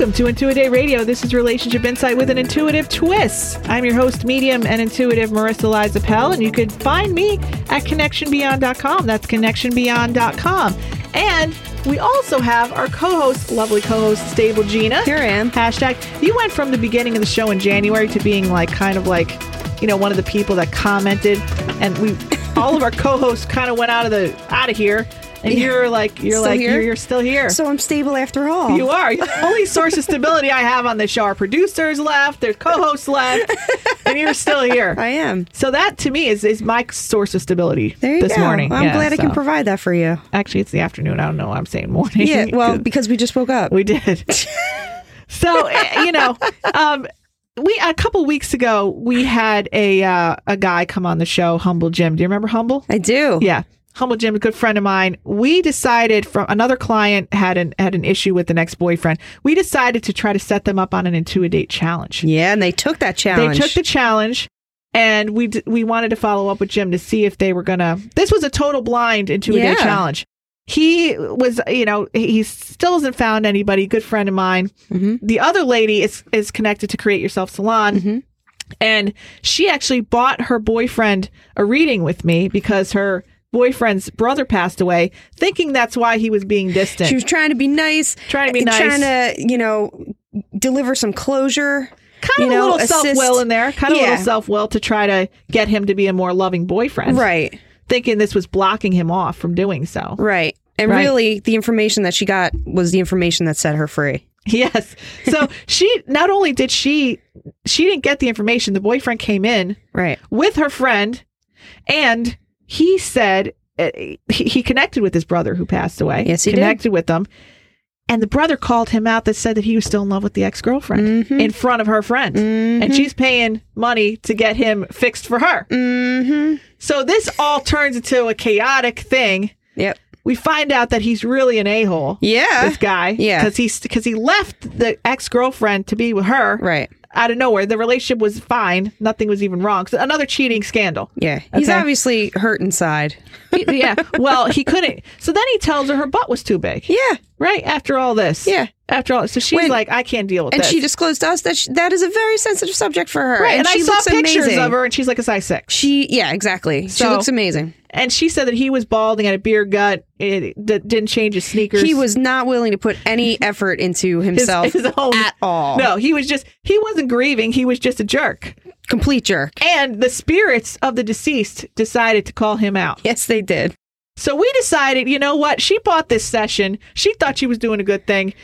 Welcome to Intuitive Radio. This is Relationship Insight with an intuitive twist. I'm your host, medium and intuitive Marissa Liza Pell, and you can find me at connectionbeyond.com. That's connectionbeyond.com. And we also have our co-host, lovely co-host, Stable Gina. Here I am. Hashtag. You went from the beginning of the show in January to being like kind of like, you know, one of the people that commented, and we all of our co-hosts kind of went out of the out of here, and you're like you're Still like you're, you're still here. So I'm stable after all. You are. The only source of stability I have on the show. Our producers left, their co-hosts left, and you're still here. I am. So that to me is is my source of stability There you this go. morning. I'm Yeah, glad I can provide that for you. Actually, it's the afternoon. I don't know. why I'm saying morning. Yeah, well, because we just woke up. we did. so eh, you know, um, we a couple weeks ago we had a uh, a guy come on the show, Humble Jim. Do you remember Humble? I do. Yeah. Humble Jim, a good friend of mine. We decided from another client had an had an issue with an ex boyfriend. We decided to try to set them up on an Intuidate challenge. Yeah, and they took that challenge. They took the challenge, and we d- we wanted to follow up with Jim to see if they were gonna. This was a total blind Intuidate Yeah. challenge. He was, you know, he still hasn't found anybody. Good friend of mine. Mhm. The other lady is is connected to Create Yourself Salon. Mhm. And she actually bought her boyfriend a reading with me because her boyfriend's brother passed away, thinking that's why he was being distant. She was trying to be nice, trying to be uh, nice. trying to, you know, deliver some closure. kind of know, a little self will in there, kind of a little self will to try to get him to be a more loving boyfriend. Right, Thinking this was blocking him off from doing so. right. And Right. really, the information that she got was the information that set her free. Yes. So she not only did she she didn't get the information, the boyfriend came in Right. with her friend and he said uh, he, he connected with his brother who passed away. Yes, he did. connected with them. And the brother called him out that said that he was still in love with the ex-girlfriend Mhm. in front of her friend. Mhm. And she's paying money to get him fixed for her. Mm-hmm. So this all turns into a chaotic thing. Yep. We find out that he's really an a-hole. Yeah. This guy, Yeah. because he left the ex girlfriend to be with her Right. Out of nowhere. The relationship was fine, nothing was even wrong. So another cheating scandal. Yeah. He's Okay. obviously hurt inside. He- yeah, well, he couldn't. So then he tells her her butt was too big. Yeah. Right after all this. Yeah. After all, so she's When- like, I can't deal with that. And this. she disclosed to us that sh that is a very sensitive subject for her. right, and, I she saw looks pictures amazing. of her, and she's like a size six. She, yeah, exactly. she looks amazing. And she said that he was balding, had a beer gut. It, that didn't change his sneakers. He was not willing to put any effort into himself his own. at all. No, he was just he wasn't grieving. He was just a jerk. Complete jerk. And the spirits of the deceased decided to call him out. Yes, they did. So we decided, you know what? She bought this session. She thought she was doing a good thing.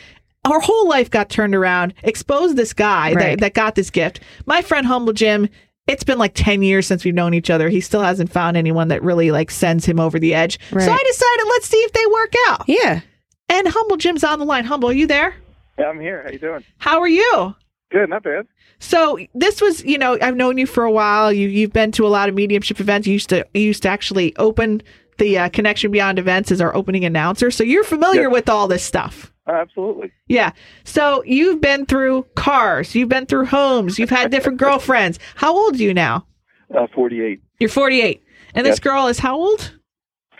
Her whole life got turned around. Exposed this guy that, that got this gift. My friend Humble Jim. It's been like ten years since we've known each other. He still hasn't found anyone that really like sends him over the edge. Right. So I decided, let's see if they work out. Yeah. And Humble Jim's on the line. Humble, are you there? Yeah, I'm here. How you doing? How are you? Good, not bad. So this was, you know, I've known you for a while. You you've been to a lot of mediumship events. You used to you used to actually open the uh, Connection Beyond events as our opening announcer. So you're familiar Yep. with all this stuff. Absolutely. Yeah. So you've been through cars, you've been through homes, you've had different girlfriends. How old are you now? Uh, 48, You're 48. And this girl is how old?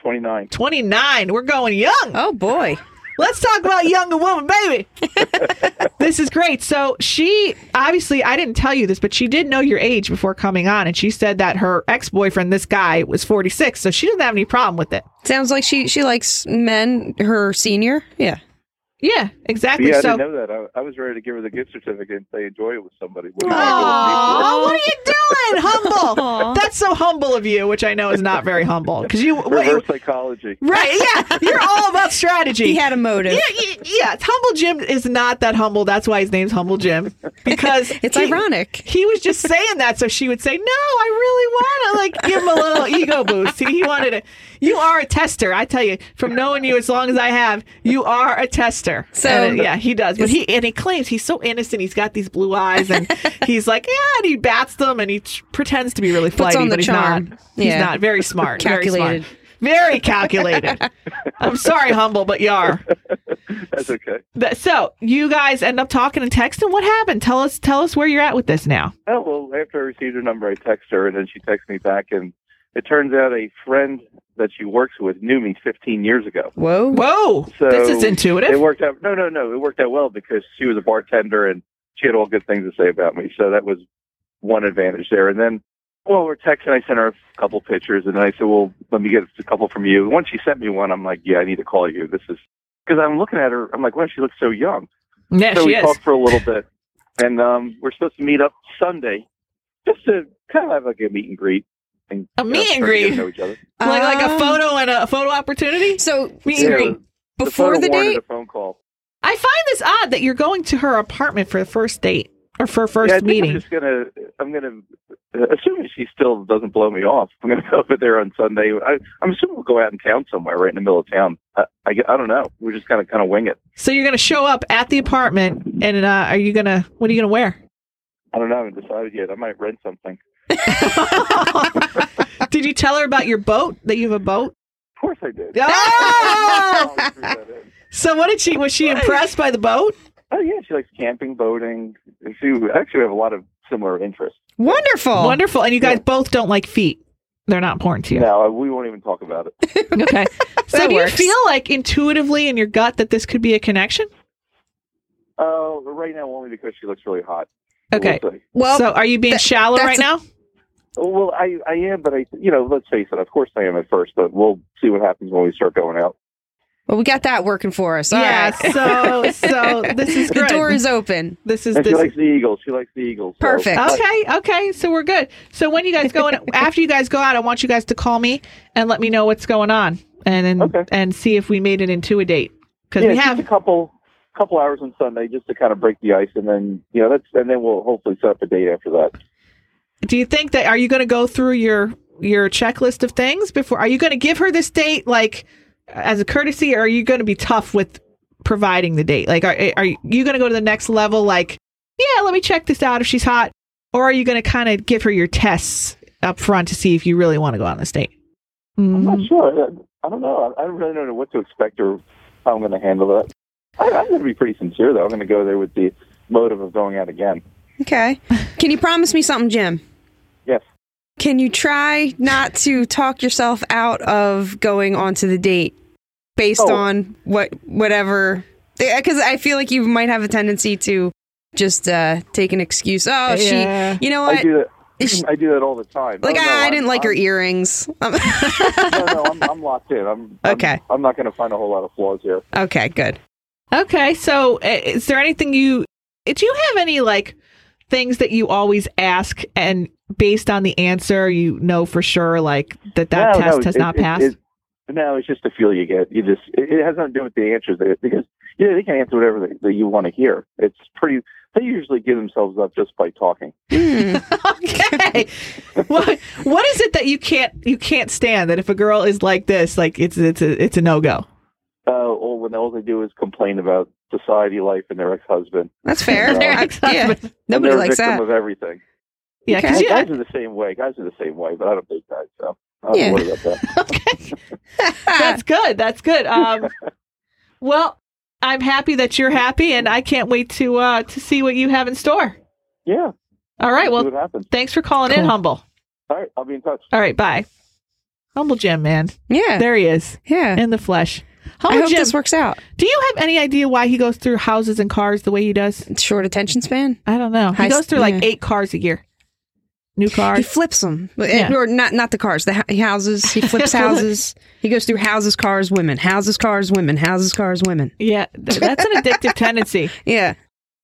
29. 29. We're going young. Oh boy. Let's talk about younger woman, baby. this is great. So she obviously I didn't tell you this, but she did know your age before coming on, and she said that her ex boyfriend, this guy, was forty six, so she doesn't have any problem with it. Sounds like she she likes men. Her senior. Yeah. Yeah, exactly. Yeah, I so didn't know that. I, I was ready to give her the gift certificate and say enjoy it with somebody. What do what are you doing? Humble. Aw. That's so humble of you, which I know is not very humble. Because you, me for? what you- psychology. right? Yeah, you're all about strategy. He had a motive. yeah, yeah, yeah. Humble Jim is not that humble. That's why his name's Humble Jim. Because It's he- ironic. He was just saying that so she would say, "No, I really want to like give him a little ego boost." He, he wanted to. You are a tester, I tell you. From knowing you as long as I have, you are a tester. So- And, uh, yeah, he does. But he and he claims he's so innocent. He's got these blue eyes, and he's like, yeah, and he bats them, and he t- pretends to be really flighty, but he's charm. not. He's Yeah. not very smart. Very Calculated. smart. Very calculated. I'm sorry, humble, but you are. That's okay. So you guys end up talking and texting. What happened? Tell us. Tell us where you're at with this now. Oh well, after I received her number, I text her, and then she texts me back, and it turns out a friend that she works with knew me 15 years ago. Whoa. Whoa, So this is intuitive. It worked out. No, no, no. It worked out well because she was a bartender and she had all good things to say about me. So that was one advantage there. And then, well, we're texting. I sent her a couple pictures, and I said, "Well, let me get a couple from you." Once she sent me one, I'm like, "Yeah, I need to call you. This is." Because I'm looking at her, I'm like, "Wow, she looks so young." Yeah, so she we is. talked for a little bit, and um, we're supposed to meet up Sunday, just to kind of have like a meet and greet. And, A you know, meet and start to get greet? know each other. like like a Um, photo and a photo opportunity. So Meet Yeah, and greet. before photo the date, a phone call. I find this odd that you're going to her apartment for the first date or for first yeah, I think meeting. I'm just gonna. I'm gonna. Uh, assuming she still doesn't blow me off, I'm gonna go over there on Sunday. I, I'm assuming we'll go out in town somewhere, right in the middle of town. I, I, I don't know. We're just gonna kind of wing it. So you're going to show up at the apartment, and uh, are you going to? What are you going to wear? I don't know. I haven't decided yet. I might rent something. Did you tell her about your boat? That you have a boat? Of course, I did. Oh! I'll threw that in. so what did she? Was she impressed by the boat? Oh yeah, she likes camping, boating. She actually have a lot of similar interests. wonderful. Wonderful. And you guys both don't like feet. They're not important to you. No, we won't even talk about it. Okay. So do works. you feel like intuitively in your gut that this could be a connection? Oh, right now only because she looks really hot. Okay. Well, so are you being that- shallow right a- now? Well, I, I am, but I, you know, let's face it. Of course, I am at first, but we'll see what happens when we start going out. well, we got that working for us. All yeah. right. So so this is the door is open. this is And she likes the Eagles. She likes the Eagles. so- Perfect. Okay, okay, so we're good. So when you guys go in, after you guys go out, I want you guys to call me and let me know what's going on, and and, Okay. and see if we made it into a date because yeah, we just have. a couple couple hours on Sunday just to kind of break the ice, and then you know that's and then we'll hopefully set up a date after that. Do you think that are you going to go through your your checklist of things before? Are you going to give her this date like as a courtesy, or are you going to be tough with providing the date? Like, are are you going to go to the next level? Like, yeah, let me check this out if she's hot, or are you going to kind of give her your tests up front to see if you really want to go on this date? I'm not Mhm. sure. I, don't know. I, don't really know what to expect or how I'm going to handle that. I, I'm going to be pretty sincere though. I'm going to go there with the motive of going out again. Okay. Can you promise me something, Jim? Yes. Can you try not to talk yourself out of going onto the date based Oh. on what whatever? Because I feel like you might have a tendency to just uh, take an excuse. Oh, Yeah. she. You know what? I do that. she- I do that all the time. Like Oh, no, I I'm- didn't like her I'm- earrings. Um, No, no, I'm, I'm locked in. I'm I'm- Okay. I'm, not going to find a whole lot of flaws here. okay, good. Okay, so uh, is there anything you do you have any like things that you always ask and based on the answer you know for sure like that that no, test no, has it- not it- passed? it- no, it's just the feel you get. You just it, it has nothing to do with the answers they, because you know, they can answer whatever they, that you want to hear. It's pretty. They usually give themselves up just by talking. Hmm. okay. what what is it that you can't you can't stand that if a girl is like this like it's it's a it's a no-go? Uh, all when all they do is complain about society life and their ex-husband. That's fair. Their I- yeah, ex-husband. And nobody they're a likes victim that. of everything. Yeah, Okay. cuz you guys are the same way. Guys are the same way, but I don't date guys, so I don't Yeah. worry about that. okay. That's good. That's good. Um well, I'm happy that you're happy and I can't wait to uh to see what you have in store. Yeah. All right. Well, what happens. thanks for calling in, Humble. All right, I'll be in touch. All right, bye. Humble Jim, man. yeah, There he is yeah. in the flesh. I Humble hope Jim, this works out. do you have any idea why he goes through houses and cars the way he does? Short attention span. I don't know. He High- goes through like yeah. eight cars a year. New cars. He flips them, Yeah. or not not the cars, the houses. He flips houses. He goes through houses, cars, women, houses, cars, women, houses, cars, women. Yeah, that's an addictive tendency. Yeah.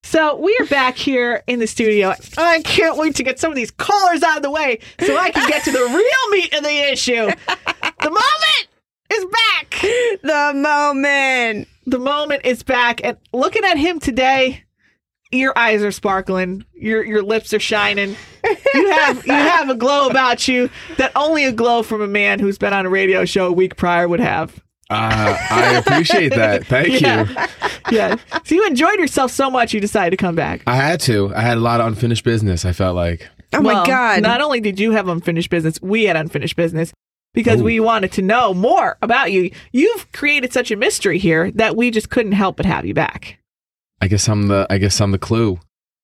So we are back here in the studio. I can't wait to get some of these callers out of the way so I can get to the real meat of the issue. The moment is back. The moment. The moment is back. And looking at him today, your eyes are sparkling. Your your lips are shining. You have you have a glow about you that only a glow from a man who's been on a radio show a week prior would have. Uh, I appreciate that. Thank you. Yeah. yeah. So you enjoyed yourself so much you decided to come back. I had to. I had a lot of unfinished business. I felt like Oh Well, my god. Not only did you have unfinished business, we had unfinished business. Because Ooh. we wanted to know more about you. You've created such a mystery here that we just couldn't help but have you back. I guess I'm the I guess I'm the clue.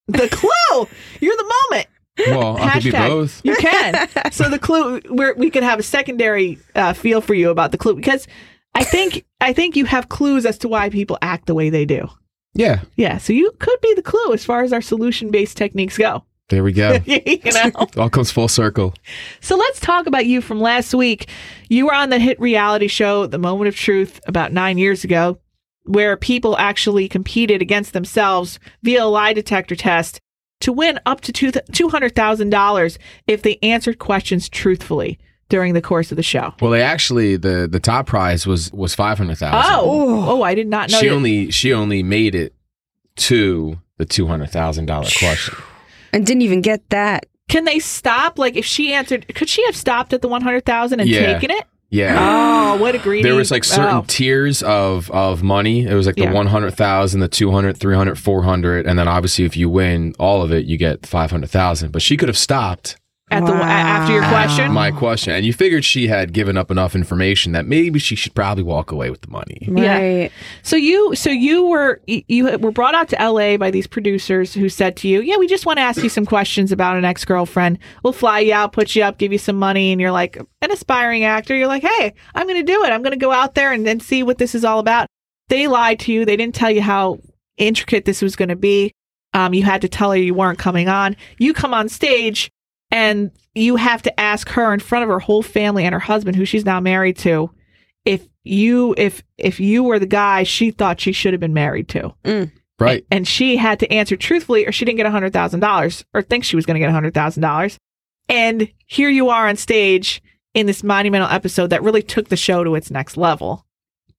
The clue. You're the moment. Well, I could be both. You can. so the clue, we're, we could have a secondary uh, feel for you about the clue because I think I think you have clues as to why people act the way they do. Yeah. Yeah, so you could be the clue as far as our solution based techniques go. There we go. you know. All comes full circle. So let's talk about you from last week. You were on the hit reality show, The Moment of Truth, about nine years ago, where people actually competed against themselves via a lie detector test to win up to $200,000 if they answered questions truthfully during the course of the show. Well, they actually the the top prize was was five hundred thousand. Oh, oh, I did not know. she that- only she only made it to the two hundred thousand dollar question. And didn't even get that. Can they stop? Like, if she answered, could she have stopped at the 100,000 and Yeah. taken it? Yeah. Oh, what a greedy. There was like oh. certain oh. tiers of of money. It was like the Yeah. 100,000, the 200, 300, 400 and then obviously if you win all of it, you get 500,000. But she could have stopped at the after your Wow. question. my question and you figured she had given up enough information that maybe she should probably walk away with the money. Yeah. So you, so you were you were brought out to L.A. by these producers who said to you, "Yeah, we just want to ask you some questions about an ex girlfriend. We'll fly you out, put you up, give you some money." And you're like an aspiring actor. You're like, "Hey, I'm going to do it. I'm going to go out there and then see what this is all about." They lied to you. They didn't tell you how intricate this was going to be. Um, you had to tell her you weren't coming on. You come on stage and you have to ask her in front of her whole family and her husband, who she's now married to, if you if if you were the guy she thought she should have been married to, mm. Right. and she had to answer truthfully, or she didn't get a hundred thousand dollars, or think she was going to get a hundred thousand dollars, and here you are on stage in this monumental episode that really took the show to its next level,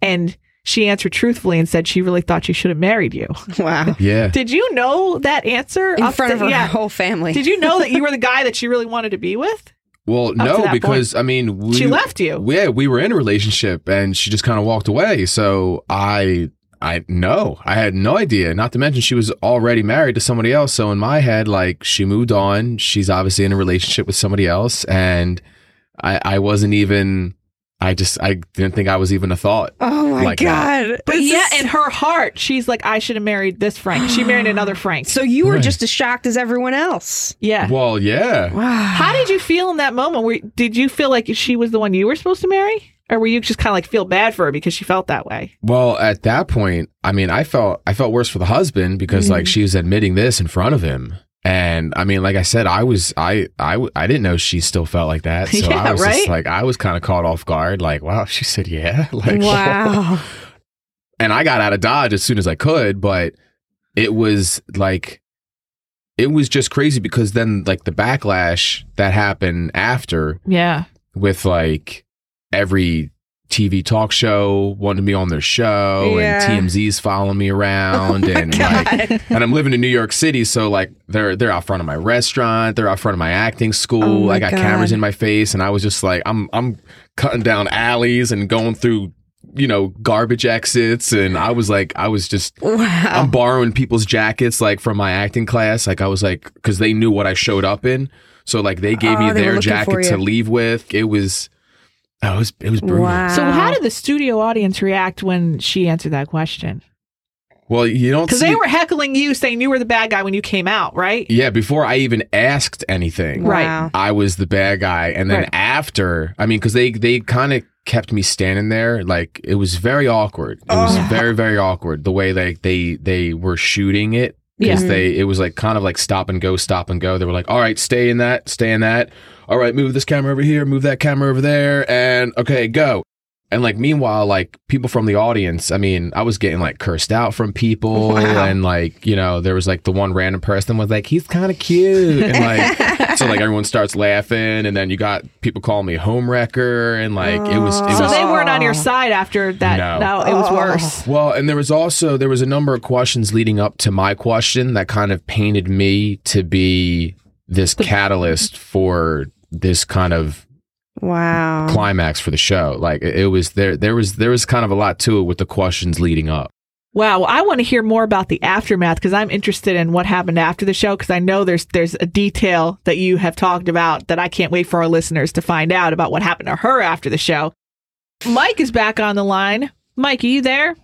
and she answered truthfully and said she really thought she should have married you. Wow. Yeah. Did you know that answer In up front to- of her Yeah. whole family. Did you know that you were the guy that she really wanted to be with? Well, to no, that because I mean, we, she left you. Yeah, we were in a relationship, and she just kind of walked away. So I, I no, I had no idea. Not to mention, she was already married to somebody else. So in my head, like she moved on. She's obviously in a relationship with somebody else, and I, I wasn't even. I just, I didn't think I was even a thought. Oh my like that. god. But This yeah, is- in her heart, she's like, I should have married this Frank. She married another Frank. so you were Right. just as shocked as everyone else. yeah. Well, yeah. Wow. How did you feel in that moment? Were, did you feel like she was the one you were supposed to marry? Or were you just kind of like feel bad for her because she felt that way? Well, at that point, I mean, I felt I felt worse for the husband because like mm-hmm. she was admitting this in front of him. And I mean, like I said, I was I I I didn't know she still felt like that. So Yeah, I was right? just like I was kind of caught off guard. Like, wow, she said yeah. Like, wow. and I got out of Dodge as soon as I could, but it was like it was just crazy because then like the backlash that happened after Yeah. with like every TV talk show wanting me on their show Yeah. and TMZ's following me around and like and I'm living in New York City so like they're they're out front of my restaurant they're out front of my acting school Oh I got God. cameras in my face and I was just like I'm I'm cutting down alleys and going through you know garbage exits and I was like I was just Wow. I'm borrowing people's jackets like from my acting class. Like I was like, because they knew what I showed up in, so like they gave Oh, me they their jacket to leave with. It was, oh, it was it was brutal. Wow. So how did the studio audience react when she answered that question? Well, you don't Because see. they were heckling you, saying you were the bad guy when you came out, right? yeah, before I even asked anything, Right. Wow. I was the bad guy, and then Right. after, I mean, because they they kind of kept me standing there, like it was very awkward. It was Oh. very very awkward the way like they they were shooting it. Because Yeah. they, it was like kind of like stop and go, stop and go. They were like, all right, stay in that, stay in that. All right, move this camera over here, move that camera over there, and okay, go. And like, meanwhile, like people from the audience, I mean, I was getting like cursed out from people, Wow. and like, you know, there was like the one random person was like, he's kind of cute, and like, so like everyone starts laughing, and then you got people calling me home wrecker, and like it was, it So was they weren't on your side after that. No. No, it was worse. well, and there was also there was a number of questions leading up to my question that kind of painted me to be this catalyst for this kind of Wow. climax for the show. Like it, it was there there was there was kind of a lot to it with the questions leading up. Wow, well, I want to hear more about the aftermath because I'm interested in what happened after the show because I know there's there's a detail that you have talked about that I can't wait for our listeners to find out about what happened to her after the show. Mike is back on the line. Mike, are you there?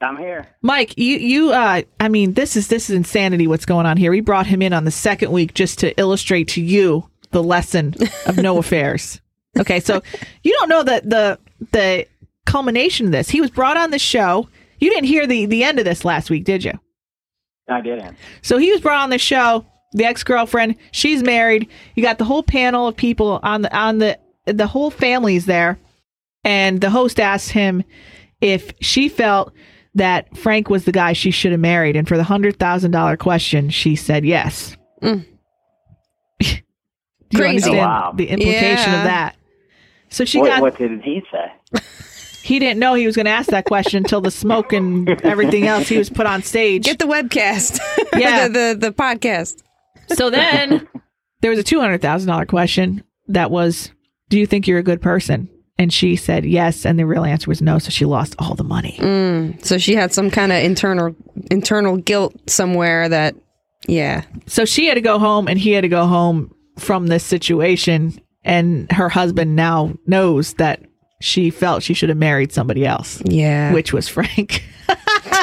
I'm here. Mike, you you uh I mean this is this is insanity what's going on here. We brought him in on the second week just to illustrate to you the lesson of no affairs. Okay, so you don't know that the the culmination of this. He was brought on the show. You didn't hear the the end of this last week, did you? I didn't. So he was brought on the show. The ex girlfriend, she's married. You got the whole panel of people on the on the the whole family's there, and the host asked him if she felt that Frank was the guy she should have married, and for the hundred thousand dollar question, she said yes. Mm. Do you Crazy. understand Oh, wow. the implication Yeah. of that? So she What, got what did he say? he didn't know he was going to ask that question until the smoke and everything else he was put on stage. Get the webcast. Yeah. the, the the podcast. So then there was a two hundred thousand dollar question that was, "Do you think you're a good person?" And she said yes, and the real answer was no. So she lost all the money. Mm. So she had some kind of internal internal guilt somewhere that, yeah. So she had to go home, and he had to go home from this situation. And her husband now knows that she felt she should have married somebody else, Yeah. which was Frank.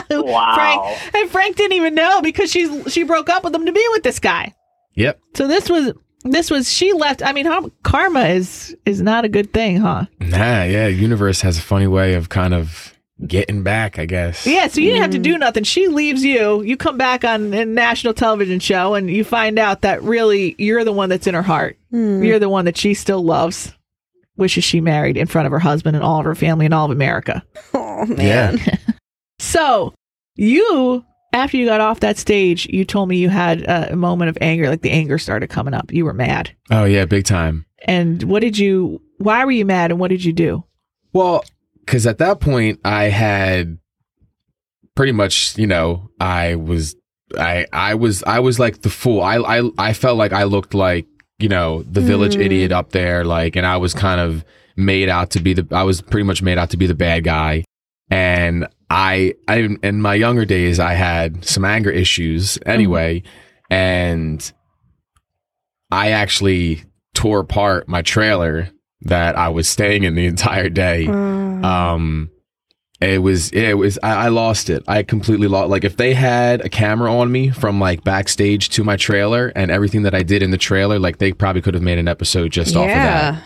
Wow. Frank and Frank didn't even know because she's she broke up with him to be with this guy. Yep. So this was this was she left. I mean, how, karma is is not a good thing, huh? Nah, yeah. Universe has a funny way of kind of getting back, I guess. Yeah. So you didn't have to do mm. nothing. She leaves you. You come back on a national television show, and you find out that really you're the one that's in her heart. Hmm. You're the one that she still loves. Wishes she married in front of her husband and all of her family and all of America. Oh man. Yeah. So you, after you got off that stage, you told me you had a, a moment of anger. Like the anger started coming up. You were mad. Oh yeah, big time. And what did you? Why were you mad? And what did you do? Well, because at that point I had pretty much, you know, I was, I, I was, I was like the fool. I, I, I felt like I looked like, you know, the village Mm. idiot up there, like, and I was kind of made out to be the, I was pretty much made out to be the bad guy. And I, I, in my younger days, I had some anger issues anyway, and I actually tore apart my trailer that I was staying in the entire day. Um, it was it was I, I lost it. I completely lost. Like if they had a camera on me from like backstage to my trailer and everything that I did in the trailer, like they probably could have made an episode just off of that.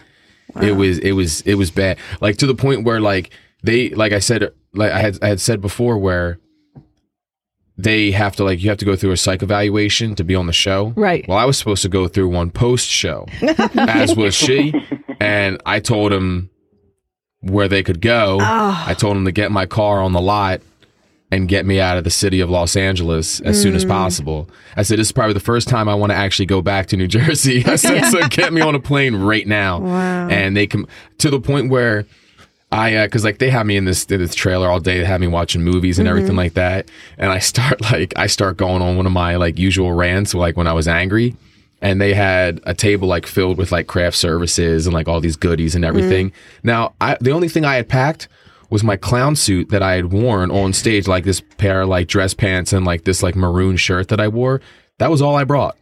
yeah. It was it was it was bad. Like to the point where like they like I said like I had I had said before where they have to like you have to go through a psych evaluation to be on the show. Right. Well, I was supposed to go through one post show, as was she, and I told him where they could go. Ah. I told them to get my car on the lot and get me out of the city of Los Angeles as soon as possible. I said, This is probably the first time I want to actually go back to New Jersey. I said, So get me on a plane right now. Wow. And they come to the point where I, uh 'cause like they have me in this, in this trailer all day. They have me watching movies and everything like that. And I start like, I start going on one of my like usual rants, like when I was angry. And they had a table like filled with like craft services and like all these goodies and everything. Mm-hmm. Now, I, the only thing I had packed was my clown suit that I had worn on stage, like this pair of like dress pants and like this like maroon shirt that I wore. That was all I brought.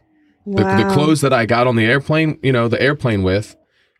The, the clothes that I got on the airplane, you know, the airplane with,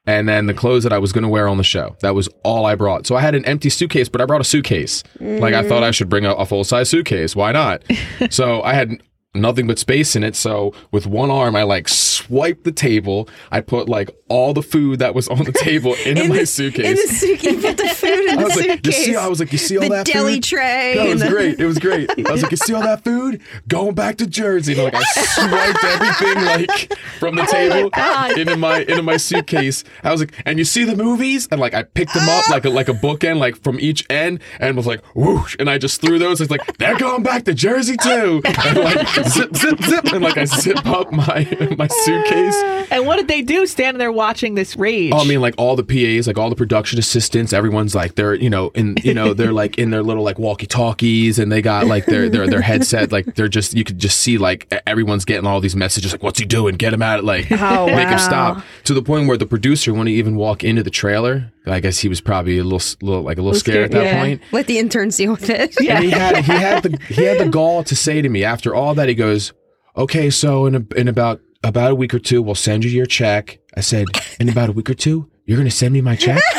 and then the clothes that I was going to wear on the show. That was all I brought. So I had an empty suitcase, but I brought a suitcase. Like I thought mm. I should bring a, a full size suitcase. Why not? so I had nothing but space in it. So with one arm, I like swiped the table. I put like all the food that was on the table into my the, suitcase. In the suitcase. Put the food in I the was like, you suitcase. see, I was like, you see all the that deli food? tray. That was the- great. It was great. I was like, you see all that food? Going back to Jersey. And like I swiped everything like from the oh table into my into my suitcase. I was like, and you see the movies? And like I picked them up like a like a bookend, like from each end, and was like, whoosh. And I just threw those. It's like, they're going back to Jersey too. And like zip, zip, zip, and like I zip up my my suitcase. And what did they do standing there watching this rage? Oh, I mean, like all the PAs, like all the production assistants, everyone's like they're you know in you know they're like in their little like walkie talkies, and they got like their their their headset, like they're just you could just see like everyone's getting all these messages like what's he doing? Get him out! of Like Oh, make him stop. To the point where the producer wouldn't even walk into the trailer. I guess he was probably a little, little like a little, scared, scared, at that yeah. point. Let the interns deal with it. Yeah. And he had he had the he had the gall to say to me after all that he goes, okay, so in a, in about about a week or two we'll send you your check. I said, in about a week or two you're gonna send me my check.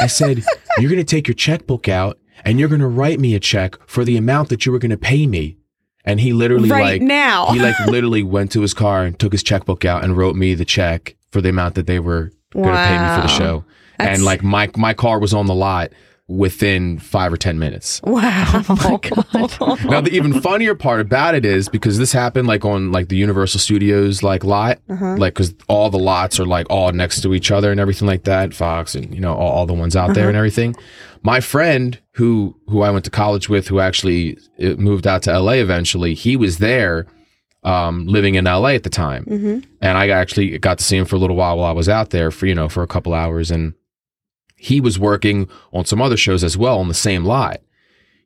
I said you're gonna take your checkbook out and you're gonna write me a check for the amount that you were gonna pay me. And he literally Right like now. he like literally went to his car and took his checkbook out and wrote me the check for the amount that they were gonna pay me for the show. That's- And like my my car was on the lot within five or ten minutes. Wow. Oh my god. Now the even funnier part about it is because this happened like on like the Universal Studios like lot, Uh-huh. like because all the lots are like all next to each other and everything like that. Fox and you know all, all the ones out Uh-huh. there and everything. My friend who who I went to college with, who actually uh, moved out to LA eventually, he was there, um, living in LA at the time, hmm and I actually got to see him for a little while while I was out there for you know for a couple hours, and he was working on some other shows as well on the same lot.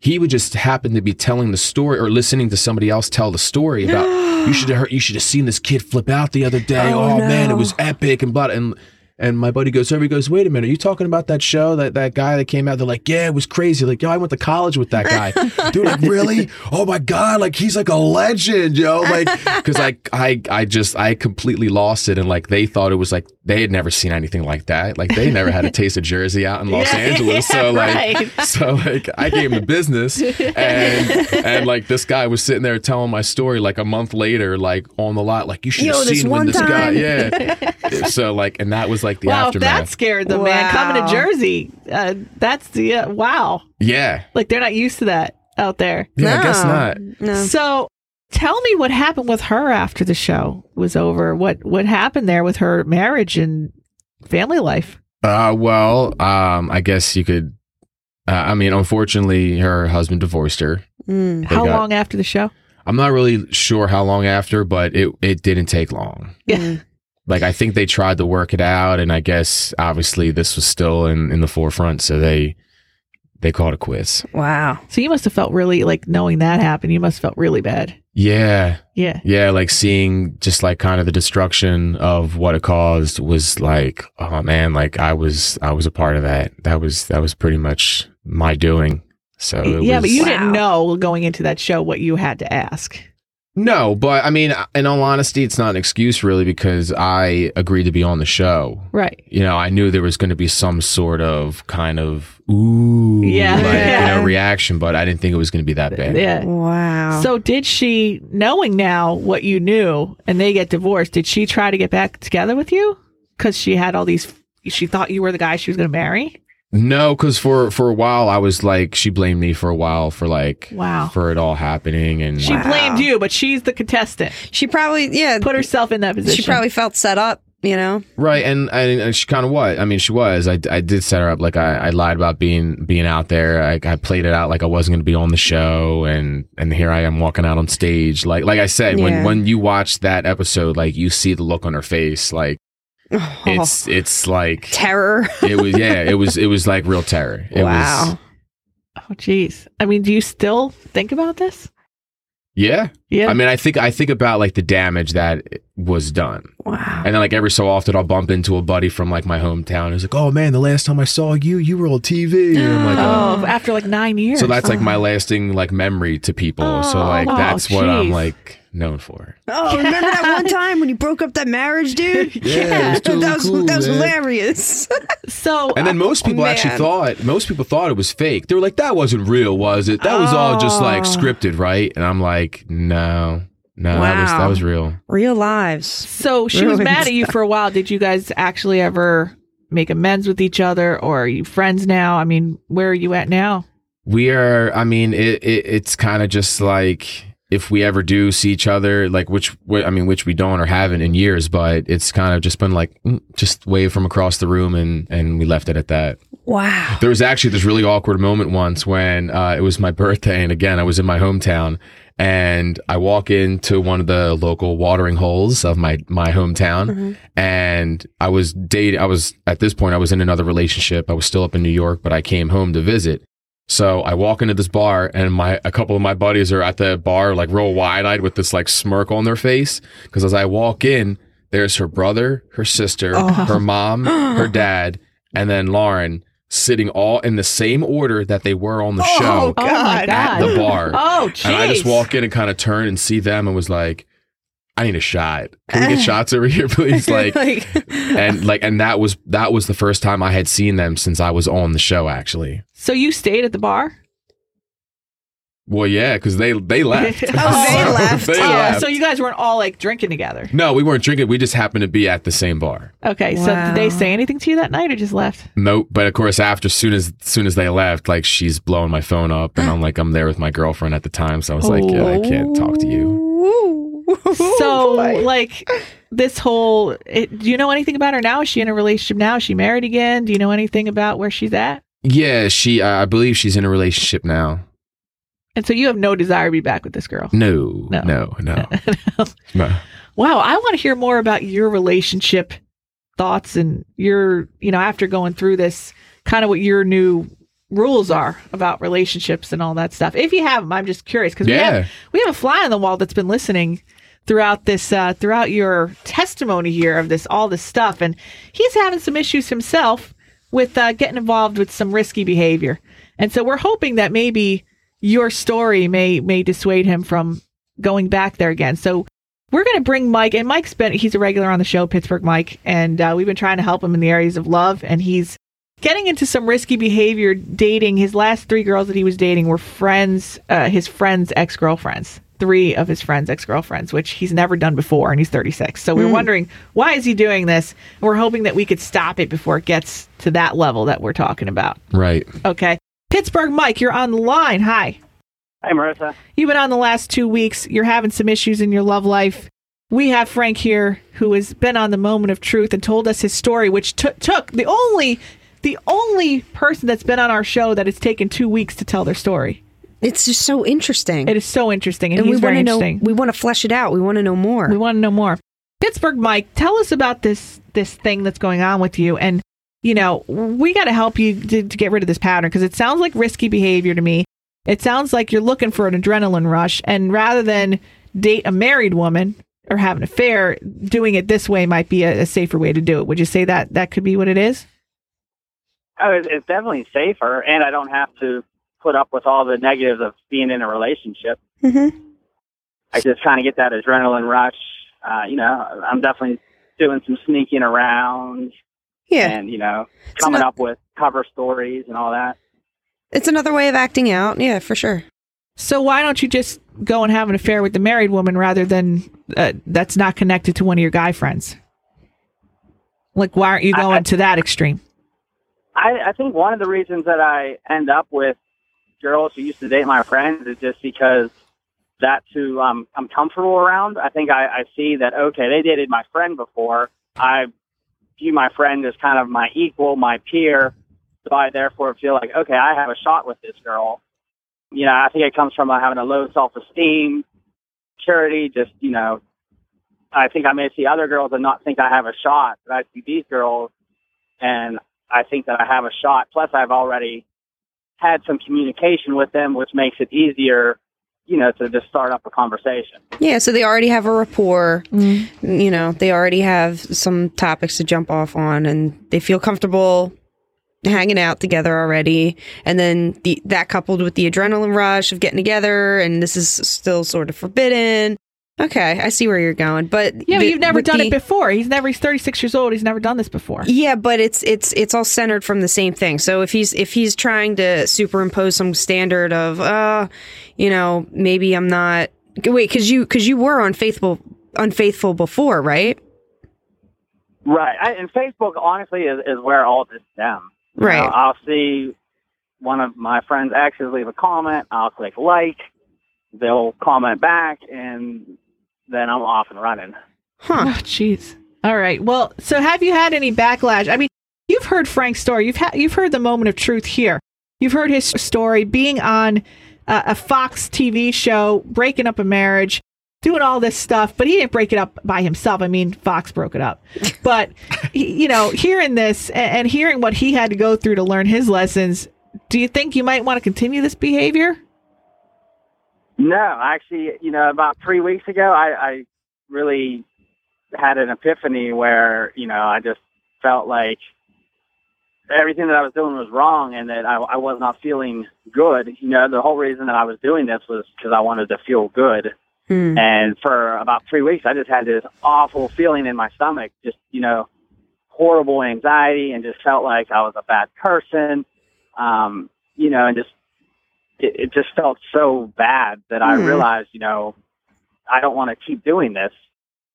He would just happen to be telling the story or listening to somebody else tell the story about you should have heard, you should have seen this kid flip out the other day. Oh, Oh, man, it was epic and but and and my buddy goes over. He goes, "Wait a minute, are you talking about that show that that guy that came out?" They're like, "Yeah, it was crazy." Like, yo, I went to college with that guy. Dude, like, really? Oh my god, like he's like a legend, yo. Like, because I I I just I completely lost it, and like they thought it was like they had never seen anything like that. Like they never had a taste of Jersey out in Los Yeah, Angeles. So like, right. so like I gave him the business, and and like this guy was sitting there telling my story like a month later, like on the lot, like you should Yo, have this seen when one this guy, yeah. so like, and that was like the wow, if that aftermath. scared them, man. Coming to Jersey, uh, that's the uh, wow. Yeah, Like they're not used to that out there. yeah, I guess not. No. So, tell me what happened with her after the show was over. What what happened there with her marriage and family life? Uh, well, um, I guess you could. Uh, I mean, unfortunately, her husband divorced her. Mm. How got- long after the show? I'm not really sure how long after, but it it didn't take long. Yeah. Mm. Like I think they tried to work it out, and I guess obviously this was still in in the forefront, so they they called it quits. Wow. So you must have felt really like knowing that happened. You must have felt really bad. Yeah, Yeah. yeah, like seeing just like kind of the destruction of what it caused was like, oh man, like I was I was a part of that. That was that was pretty much my doing. So it yeah, but you Wow. didn't know going into that show what you had to ask. No, but I mean, in all honesty, it's not an excuse really because I agreed to be on the show. Right. You know, I knew there was going to be some sort of kind of ooh, Yeah. like, you know, reaction, but I didn't think it was going to be that bad. Yeah. Wow. So did she, knowing now what you knew, and they get divorced, did she try to get back together with you? Because she had all these. She thought you were the guy she was going to marry. No, because for for a while I was like, she blamed me for a while for like, Wow. for it all happening, and She Wow. blamed you, but she's the contestant. she probably yeah. Put herself in that position. She probably felt set up. You know. Right, and and, and she kind of was. I mean, she was. I, I did set her up. Like I, I lied about being being out there. I, I played it out like I wasn't going to be on the show, and and here I am walking out on stage. Like like I said, Yeah. when when you watch that episode, like you see the look on her face. Like Oh, it's it's like terror. it was. Yeah, it was it was like real terror. It wow. Was, Oh, jeez. I mean, do you still think about this? yeah. Yeah. I mean, I think I think about like the damage that was done. wow. And then like every so often I'll bump into a buddy from like my hometown who's like, "Oh man, the last time I saw you, you were on TV." And I'm like, oh, after like nine years. So that's like my oh. lasting like memory to people. so oh. like Oh, that's what I'm like known for. Oh, remember that one time when you broke up that marriage, dude? Yeah, it was totally that was cool, that was man. hilarious. so. And then uh, most people actually thought most people thought it was fake. They were like, "That wasn't real, was it? That was all just like Oh. scripted, right?" And I'm like, "No, no, that was that was real." Real lives. So she was mad at you for a while. Did you guys actually ever make amends with each other, or are you friends now? I mean, where are you at now? We are. I mean, it, it it's kind of just like if we ever do see each other, like which I mean, which we don't or haven't in years, but it's kind of just been like mm, just wave from across the room, and and we left it at that. Wow. There was actually this really awkward moment once when uh, it was my birthday, and again, I was in my hometown, and I walk into one of the local watering holes of my my hometown, and I was dating. I was at this point, I was in another relationship. I was still up in New York, but I came home to visit. So I walk into this bar, and my a couple of my buddies are at the bar, like real wide eyed with this like smirk on their face, because as I walk in, there's her brother, her sister, oh. her mom, her dad, and then Lauren sitting all in the same order that they were on the oh, show Oh my at the oh, bar. Oh, jeez. And I just walk in and kind of turn and see them and was like, I need a shot. Can we get shots over here, please? Like, and like, and that was that was the first time I had seen them since I was on the show. Actually, So you stayed at the bar? well, yeah, because they they left. Oh, they left. They Oh, left. so you guys weren't all like drinking together. no, we weren't drinking. We just happened to be at the same bar. Okay, so did they say anything to you that night or just left? Nope. But of course, after soon as soon as they left, like she's blowing my phone up, and I'm like, I'm there with my girlfriend at the time, so I was like, yeah, I can't talk to you. So, like, this whole, it, do you know anything about her now? Is she in a relationship now? Is she married again? Do you know anything about where she's at? Yeah, she. I believe she's in a relationship now. And so you have no desire to be back with this girl. No, No. no, no, no. Wow, I want to hear more about your relationship thoughts and your, you know, after going through this, kind of what your new rules are about relationships and all that stuff. If you have them, I'm just curious because we Yeah. have we have a fly on the wall that's been listening throughout this uh, throughout your testimony here of this all this stuff, and he's having some issues himself with uh, getting involved with some risky behavior, and so we're hoping that maybe your story may may dissuade him from going back there again. So we're going to bring Mike, and Mike's been, he's a regular on the show, Pittsburgh Mike, and uh, we've been trying to help him in the areas of love, and he's getting into some risky behavior dating. His last three girls that he was dating were friends, uh, his friends' ex girlfriends. Three of his friends' ex girlfriends, which he's never done before, and he's 36. So we're hmm. wondering why is he doing this? And we're hoping that we could stop it before it gets to that level that we're talking about. Right. Okay, Pittsburgh Mike, you're on the line. Hi. Hey, Marissa. You've been on the last two weeks. You're having some issues in your love life. We have Frank here who has been on the moment of truth and told us his story, which took took the only the only person that's been on our show that it's taken two weeks to tell their story. It's just so interesting. It is so interesting, and, and he's we very want to know. interesting. We want to flesh it out. We want to know more. We want to know more. Pittsburgh Mike, tell us about this this thing that's going on with you, and you know we got to help you to, to get rid of this pattern because it sounds like risky behavior to me. It sounds like you're looking for an adrenaline rush, and rather than date a married woman or have an affair, doing it this way might be a, a safer way to do it. Would you say that that could be what it is? Oh, it's, it's definitely safer, and I don't have to put up with all the negatives of being in a relationship. mm-hmm. I just kind of get that adrenaline rush. Uh, you know, I'm definitely doing some sneaking around Yeah, and, you know, coming not- up with cover stories and all that. it's another way of acting out. Yeah, for sure. So why don't you just go and have an affair with the married woman rather than uh, that's not connected to one of your guy friends? Like, why aren't you I- going I- to that extreme? I, I think one of the reasons that I end up with girls who used to date my friends is just because that's who um, I'm comfortable around. I think I, I see that, okay, they dated my friend before. I view my friend as kind of my equal, my peer. So I therefore feel like, okay, I have a shot with this girl. You know, I think it comes from uh, having a low self esteem, purity, just, you know, I think I may see other girls and not think I have a shot, but I see these girls and I think that I have a shot. Plus, I've already had some communication with them, which makes it easier, you know, to just start up a conversation. Yeah, so they already have a rapport. Mm. You know, they already have some topics to jump off on, and they feel comfortable hanging out together already. And then the that coupled with the adrenaline rush of getting together, and this is still sort of forbidden. Okay, I see where you're going, but Yeah, but the- you've never done the- it before. He's never. He's 36 years old. He's never done this before. Yeah, but it's it's it's all centered from the same thing. So if he's if he's trying to superimpose some standard of uh, you know, maybe I'm not wait because you because you were unfaithful unfaithful before, right? Right. I, and Facebook, honestly, is, is where all this stems. You Right. know, I'll see one of my friends exes leave a comment. I'll click like, they'll comment back, and then I'm off and running. Huh. Oh, jeez. All right. Well, so have you had any backlash? I mean, you've heard Frank's story. You've had you've heard the moment of truth here. You've heard his story being on uh, a Fox TV show, breaking up a marriage, doing all this stuff, but he didn't break it up by himself. I mean, Fox broke it up. But he, you know, hearing this and, and hearing what he had to go through to learn his lessons, do you think you might want to continue this behavior? No, actually, you know, about three weeks ago, I, I really had an epiphany where, you know, I just felt like everything that I was doing was wrong and that I, I was not feeling good. You know, the whole reason that I was doing this was because I wanted to feel good. Hmm. And for about three weeks, I just had this awful feeling in my stomach, just, you know, horrible anxiety and just felt like I was a bad person. Um, you know, and just, it, it just felt so bad that I Hmm. realized, you know, I don't want to keep doing this.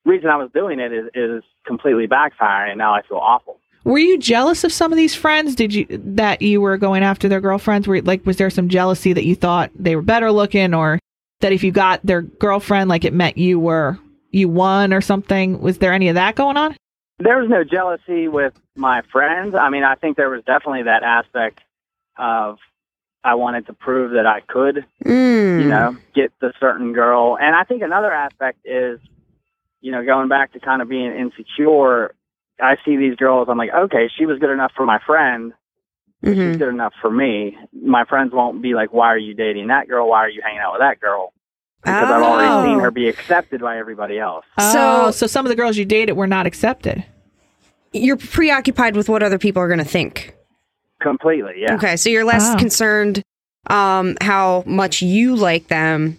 reason I was doing it is, is completely backfiring and now I feel awful. Were you jealous of some of these friends? Did you that you were going after their girlfriends? Were like was there some jealousy that you thought they were better looking, or that if you got their girlfriend, like it meant you were you won or something? Was there any of that going on? There was no jealousy with my friends. I mean, I think there was definitely that aspect of I wanted to prove that I could, Mm. you know, get the certain girl. And I think another aspect is, you know, going back to kind of being insecure. I see these girls. I'm like, okay, she was good enough for my friend. She's Mhm. good enough for me. My friends won't be like, why are you dating that girl? Why are you hanging out with that girl? Because I've already seen Oh. her be accepted by everybody else. So So- so some of the girls you dated were not accepted. You're preoccupied with what other people are going to think. Completely, yeah. Okay, so you're less Oh. concerned um, how much you like them.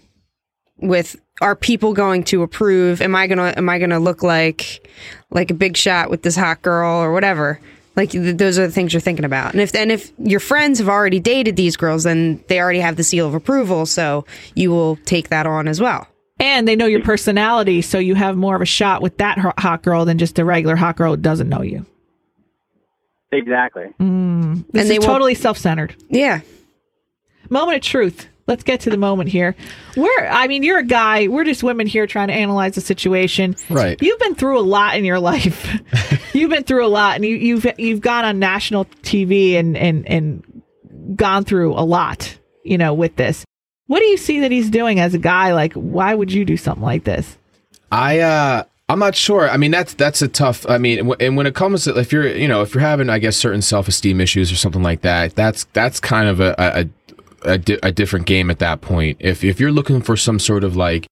With are people going to approve? Am I gonna am I gonna look like like a big shot with this hot girl or whatever? Like th- those are the things you're thinking about. And if and if your friends have already dated these girls, then they already have the seal of approval. So you will take that on as well. And they know your personality, so you have more of a shot with that hot girl than just a regular hot girl who doesn't know you. Exactly. Mm. This And they is won't- totally self-centered. Yeah. Moment of truth. Let's get to the moment here. We're, I mean, you're a guy. We're just women here trying to analyze the situation. Right. You've been through a lot in your life. you've been through a lot, and you, you've you've gone on national TV and and and gone through a lot. You know, with this, what do you see that he's doing as a guy? Like, why would you do something like this? I uh I'm not sure. I mean that's that's a tough. I mean, and when it comes to if you're you know if you're having I guess certain self esteem issues or something like that, that's that's kind of a a, a, di- a different game at that point. If if you're looking for some sort of like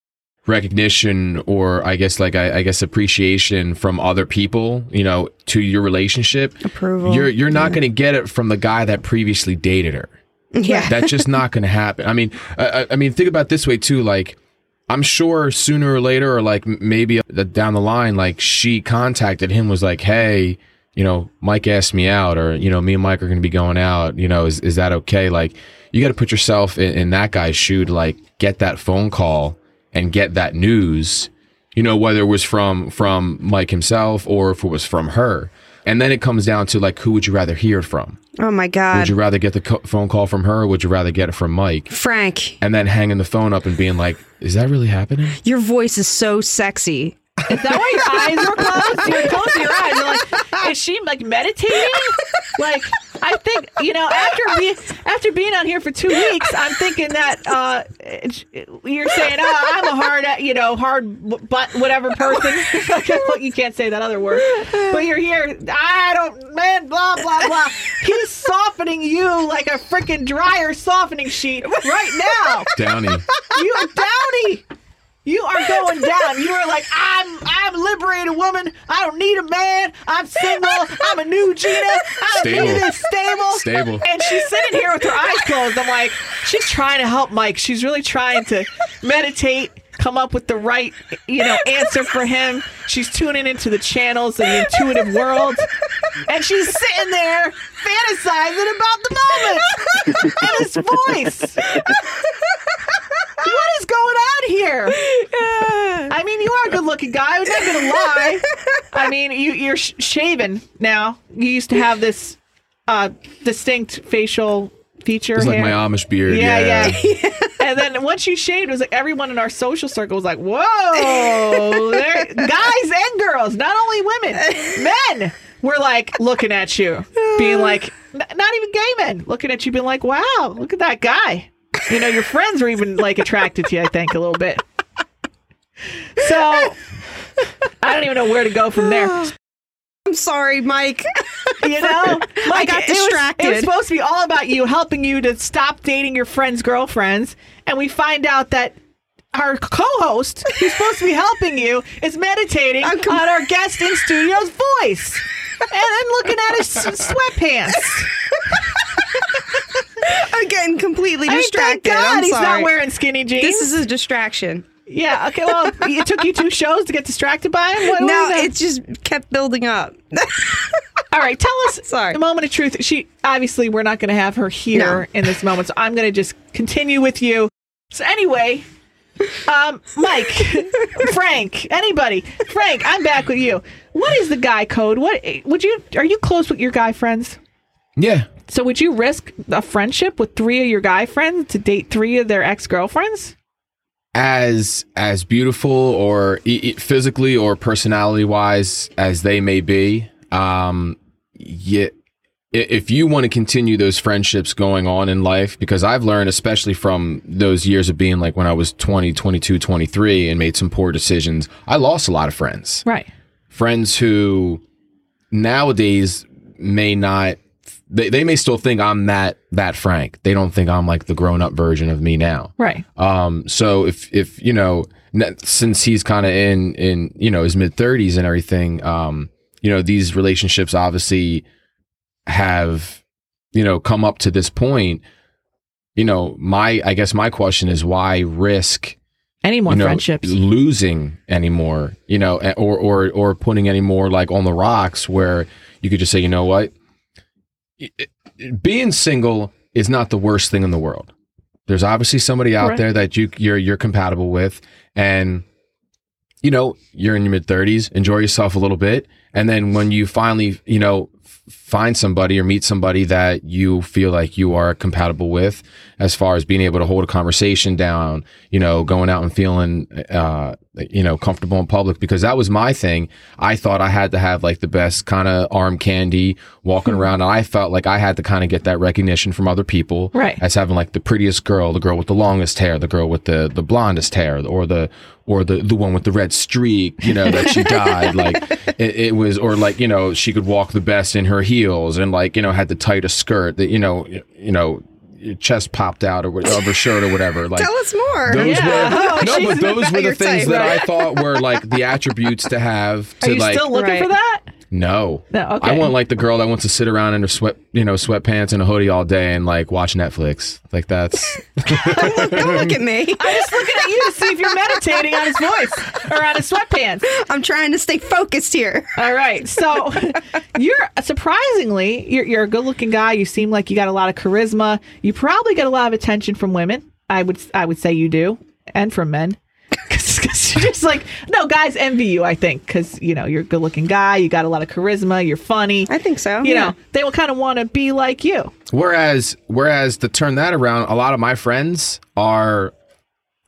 recognition or I guess like I, I guess appreciation from other people, you know, to your relationship, Approval. you're you're not going to get it from the guy that previously dated her. Yeah. That's just not going to happen. I mean, I, I- I mean, think about this way too. Like, I'm sure sooner or later, or like maybe down the line, like she contacted him, was like, "Hey, you know, Mike asked me out, or you know, me and Mike are going to be going out. You know, is is that okay?" Like, you got to put yourself in, in that guy's shoe to like get that phone call and get that news. You know, whether it was from from Mike himself or if it was from her. And then it comes down to like, who would you rather hear from? oh my God. Would you rather get the co- phone call from her or would you rather get it from Mike? Frank, And then hanging the phone up and being like, is that really happening? your voice is so sexy. Is that why your eyes were closed? You're closing your eyes. You're like, is she like meditating? Like, I think you know after being after being on here for two weeks, I'm thinking that uh, you're saying, oh, I'm a hard, you know, hard butt whatever person. you can't say that other word, but you're here. I don't, man, blah blah blah. He's softening you like a freaking dryer softening sheet right now. Downy, You Downey. You are going down. You are like, I'm I'm a liberated woman. I don't need a man. I'm single. I'm a new Gina. I'm Stable. this stable. Stable. And she's sitting here with her eyes closed. I'm like, she's trying to help Mike. She's really trying to meditate, come up with the right, you know, answer for him. She's tuning into the channels of the intuitive world. And she's sitting there fantasizing about the moment and his voice. What is going on here? I mean, you are a good looking guy. I'm not to lie. I mean, you, you're sh- shaven now. You used to have this uh, distinct facial feature It's like my Amish beard. yeah, Yeah. yeah. and then once you shaved, it was like everyone in our social circle was like, "Whoa!" Guys and girls, not only women, men were like looking at you, being like, not even gay men looking at you, being like, "Wow, look at that guy." You know, your friends were even like attracted to you. I think a little bit. So I don't even know where to go from there. I'm sorry, Mike. You know, Like, got it was- distracted. It was, supposed to be all about you, helping you to stop dating your friends' girlfriends, and we find out that our co-host, who's supposed to be helping you, is meditating com- on our guest in studio's voice, and then looking at his sweatpants. I'm getting completely I mean, thank distracted. God I'm he's sorry. not wearing skinny jeans. this is a distraction. Yeah. Okay. Well, it took you two shows to get distracted by him. What, what no, was that? it just kept building up. All right, tell us. Sorry. The moment of truth. She obviously we're not going to have her here No. in this moment, so I'm going to just continue with you. So anyway, um, Mike, Frank, anybody, Frank, I'm back with you. What is the guy code? What would you? Are you close with your guy friends? Yeah. So would you risk a friendship with three of your guy friends to date three of their ex girlfriends? As as beautiful or physically or personality wise as they may be um i- if you want to continue those friendships going on in life because i've learned especially from those years of being like when i was 20 22 23 and made some poor decisions i lost a lot of friends Right. friends who nowadays may not they, they may still think i'm that that frank they don't think i'm like the grown-up version of me now Right. um, so if if you know, since he's kind of in in you know his mid thirties and everything, um, you know these relationships obviously have you know come up to this point. You know, my I guess my question is why risk Any more you know friendships? losing anymore? You know, or or or putting any more like on the rocks where you could just say, you know what, Being single is not the worst thing in the world. There's obviously somebody out there that you you're you're compatible with, and you know you're in your mid thirties. Enjoy yourself a little bit, and then when you finally you know find somebody or meet somebody that you feel like you are compatible with, as far as being able to hold a conversation down, you know, going out and feeling uh you know comfortable in public because that was my thing. I thought I had to have like the best kind of arm candy walking around, and I felt like I had to kind of get that recognition from other people Right. as having like the prettiest girl, the girl with the longest hair, the girl with the the blondest hair, or the or the the one with the red streak, you know, that she died. Like it, it was, or like you know, she could walk the best in her heels, and like you know, had the tightest skirt that you know, you know, your chest popped out or what- of her shirt or whatever. Like Tell us more. those Yeah. were Oh, no, but those were the things type. that I thought were like the attributes to have Are to you like. still looking Right. for that? No, No, okay. I want like the girl that wants to sit around in her sweat, you know, sweatpants and a hoodie all day and like watch Netflix. Like that's Don't look at me. I'm just looking at you to see if you're meditating on his voice or on his sweatpants. I'm trying to stay focused here. All right. So you're surprisingly, you're, you're a good looking guy. You seem like you got a lot of charisma. You probably get a lot of attention from women. I would I would say you do, and from men. Because you're just like no guys envy you. I think because you know you're a good looking guy. You got a lot of charisma. You're funny. I think so. you yeah. know they will kind of want to be like you. whereas whereas to turn that around, a lot of my friends are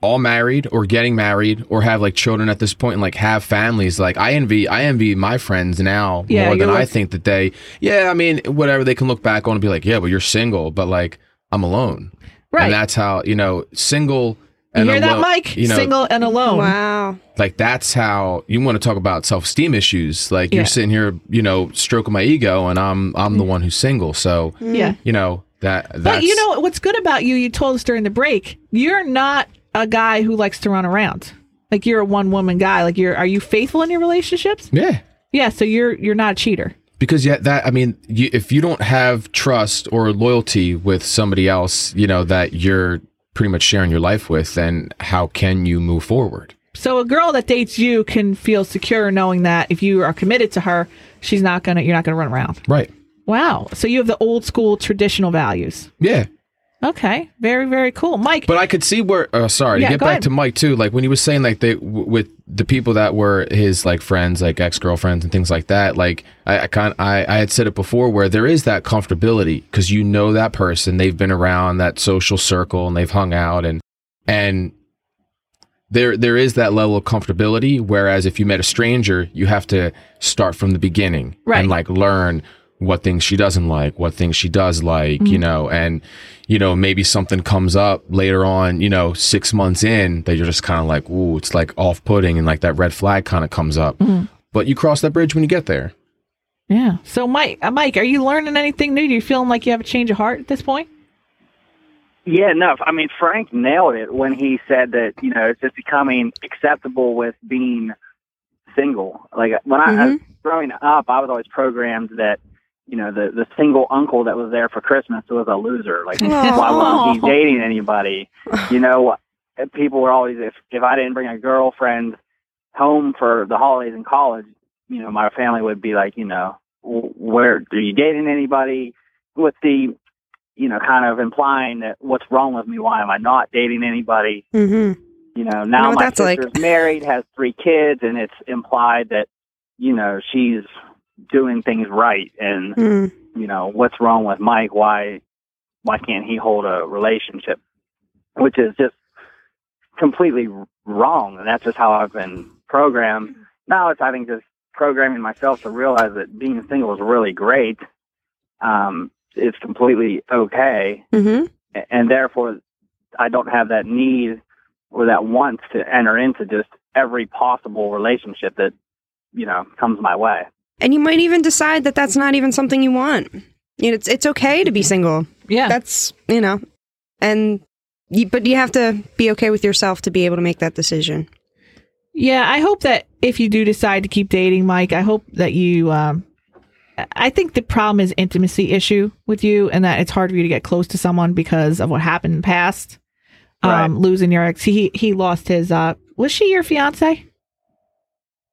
all married or getting married or have like children at this point and like have families. Like I envy I envy my friends now Yeah, more than you're I think that they yeah, I mean, whatever they can look back on and be like, Yeah, but you're single, but like I'm alone. Right. And that's how, you know, single You and hear that, Mike? You know, Single and alone. Wow. like that's how you want to talk about self-esteem issues like Yeah. you're sitting here you know stroking my ego and i'm i'm the mm. one who's single so mm. Yeah. you know that that's But you know what's good about you? You told us during the break. You're not a guy who likes to run around. Like you're a one woman guy. Like you're. Are you faithful in your relationships? yeah Yeah. So you're you're not a cheater. because yeah that i mean you, if you don't have trust or loyalty with somebody else you know that you're pretty much sharing your life with then how can you move forward So a girl that dates you can feel secure knowing that if you are committed to her, she's not gonna. You're not gonna run around. right Wow. So you have the old school traditional values. yeah Okay. Very very cool, Mike. But I could see where. Uh, sorry Yeah, to get back ahead. to Mike too. Like when he was saying like they w- with the people that were his like friends, like ex girlfriends and things like that. Like I, I kind I I had said it before where there is that comfortability because you know that person, they've been around that social circle and they've hung out and and there there is that level of comfortability whereas if you met a stranger you have to start from the beginning Right. and like learn what things she doesn't like what things she does like you mm-hmm. know and you know maybe something comes up later on you know 6 months in that you're just kind of like ooh it's like off-putting and like that red flag kind of comes up mm-hmm. but you cross that bridge when you get there Yeah. So, Mike, uh, Mike, are you learning anything new? Do you feeling like you have a change of heart at this point? Yeah, no. I mean, Frank nailed it when he said that you know it's just becoming acceptable with being single. Like when I, I was growing up, I was always programmed that you know the the single uncle that was there for Christmas was a loser. Like why wasn't he dating anybody? You know, people were always if if I didn't bring a girlfriend home for the holidays in college, you know, my family would be like, you know, where are you dating anybody? With the you know, kind of implying that what's wrong with me? Why am I not dating anybody? Mm-hmm. You know, know now what my that's like. sister's married, has three kids, and it's implied that, you know, she's doing things right. And, Mm. you know, what's wrong with Mike? Why, why can't he hold a relationship? Which is just completely wrong. And that's just how I've been programmed. Now it's, I think, just programming myself to realize that being single is really great. Um, it's completely okay Mm-hmm. and therefore I don't have that need or that want to enter into just every possible relationship that you know comes my way. And you might even decide that that's not even something you want. You know, It's it's okay to be single. Yeah. That's you know, and you, but you have to be okay with yourself to be able to make that decision. Yeah, I hope that if you do decide to keep dating, Mike, I hope that you. Um, I think the problem is intimacy issue with you, and that it's hard for you to get close to someone because of what happened in the past. Um, losing your ex, he he lost his. Uh, was she your fiance?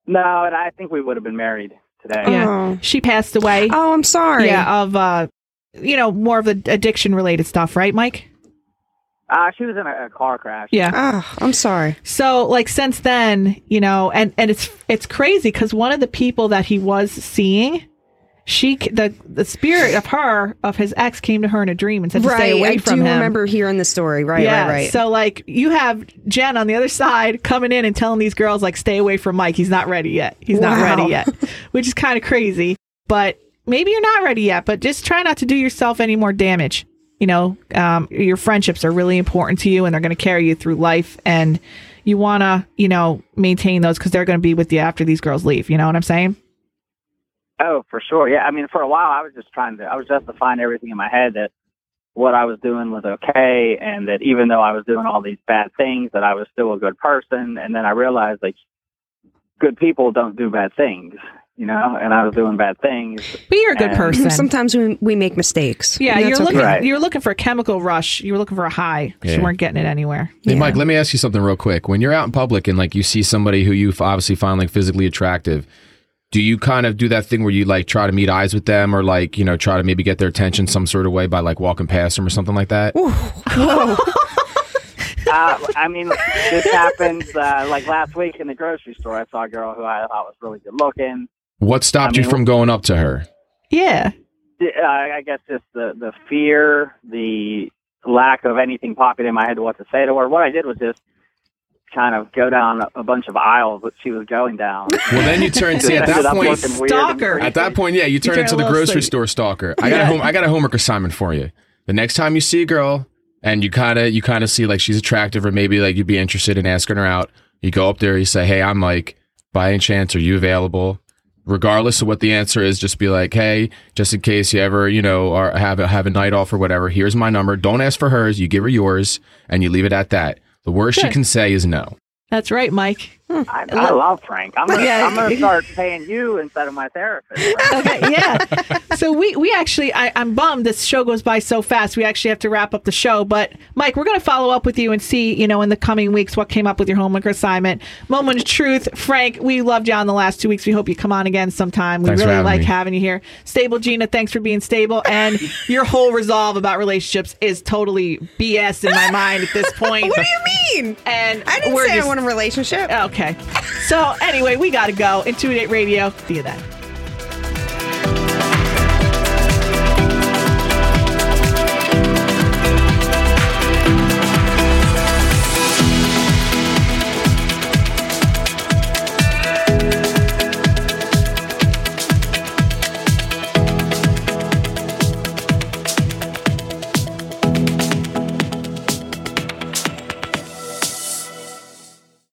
No, and I think we would have been married today. Yeah. Oh, She passed away. oh I'm sorry. Yeah, of uh, you know, more of the addiction related stuff, right, Mike? Uh, she was in a, a car crash. Yeah. Oh, I'm sorry. So like since then, you know, and and it's it's crazy because one of the people that he was seeing, she the the spirit of her of his ex came to her in a dream and said to right. stay away I from do him. remember hearing the story. Right. yeah. Right. Right. So like you have Jen on the other side coming in and telling these girls like stay away from Mike. He's not ready yet. He's not ready yet, which is kind of crazy. But maybe you're not ready yet. But just try not to do yourself any more damage. You know, um, your friendships are really important to you, and they're going to carry you through life. And you want to, you know, maintain those because they're going to be with you after these girls leave. You know what I'm saying? Oh, for sure. Yeah. I mean, for a while, I was just trying to. I was justifying everything in my head that what I was doing was okay, and that even though I was doing all these bad things, that I was still a good person. And then I realized like good people don't do bad things, you know. And I was doing bad things. But you're a good And- person. Sometimes we, we make mistakes. yeah, you're that's looking. okay. Right. You're looking for a chemical rush. You were looking for a high. 'cause You weren't getting it anywhere. Hey, Yeah. Mike, let me ask you something real quick. When you're out in public and like you see somebody who you obviously find like physically attractive, do you kind of do that thing where you like try to meet eyes with them or like, you know, try to maybe get their attention some sort of way by like walking past them or something like that? Uh, I mean, this happened uh, like last week in the grocery store. I saw a girl who I thought was really good looking. What stopped I you mean, from going up to her? Yeah. Uh, I guess just the the fear, the lack of anything popping in my head what to say to her. What I did was just kind of go down a, a bunch of aisles that she was going down. Well, then you turn, see, at that point, looking weird and Stalker. At that point, yeah, you turn turn into the grocery stalker. store stalker. I got a home. I got a homework assignment for you. The next time you see a girl and you kind of you kind of see like she's attractive or maybe like you'd be interested in asking her out, you go up there. You say, "Hey, I'm Mike. By any chance, are you available?" Regardless of what the answer is, just be like, "Hey, just in case you ever you know are have a, have a night off or whatever. Here's my number. Don't ask for hers. You give her yours, and you leave it at that. The worst she Good. can say is no. That's right, Mike. I, I love Frank. I'm gonna, Yeah. I'm gonna start paying you instead of my therapist. Okay, yeah. so we we actually I, I'm bummed this show goes by so fast. We actually have to wrap up the show. But Mike, we're gonna follow up with you and see, you know, in the coming weeks what came up with your homework assignment. Moment of truth. Frank, we loved you on the last two weeks. We hope you come on again sometime. We Thanks really having like me. having you here. Stable Gina, thanks for being stable. And your whole resolve about relationships is totally BS in my mind at this point. what do you mean? And I didn't we're say just, I want a relationship. Okay. So anyway, we gotta go. Intuitive Radio. See you then.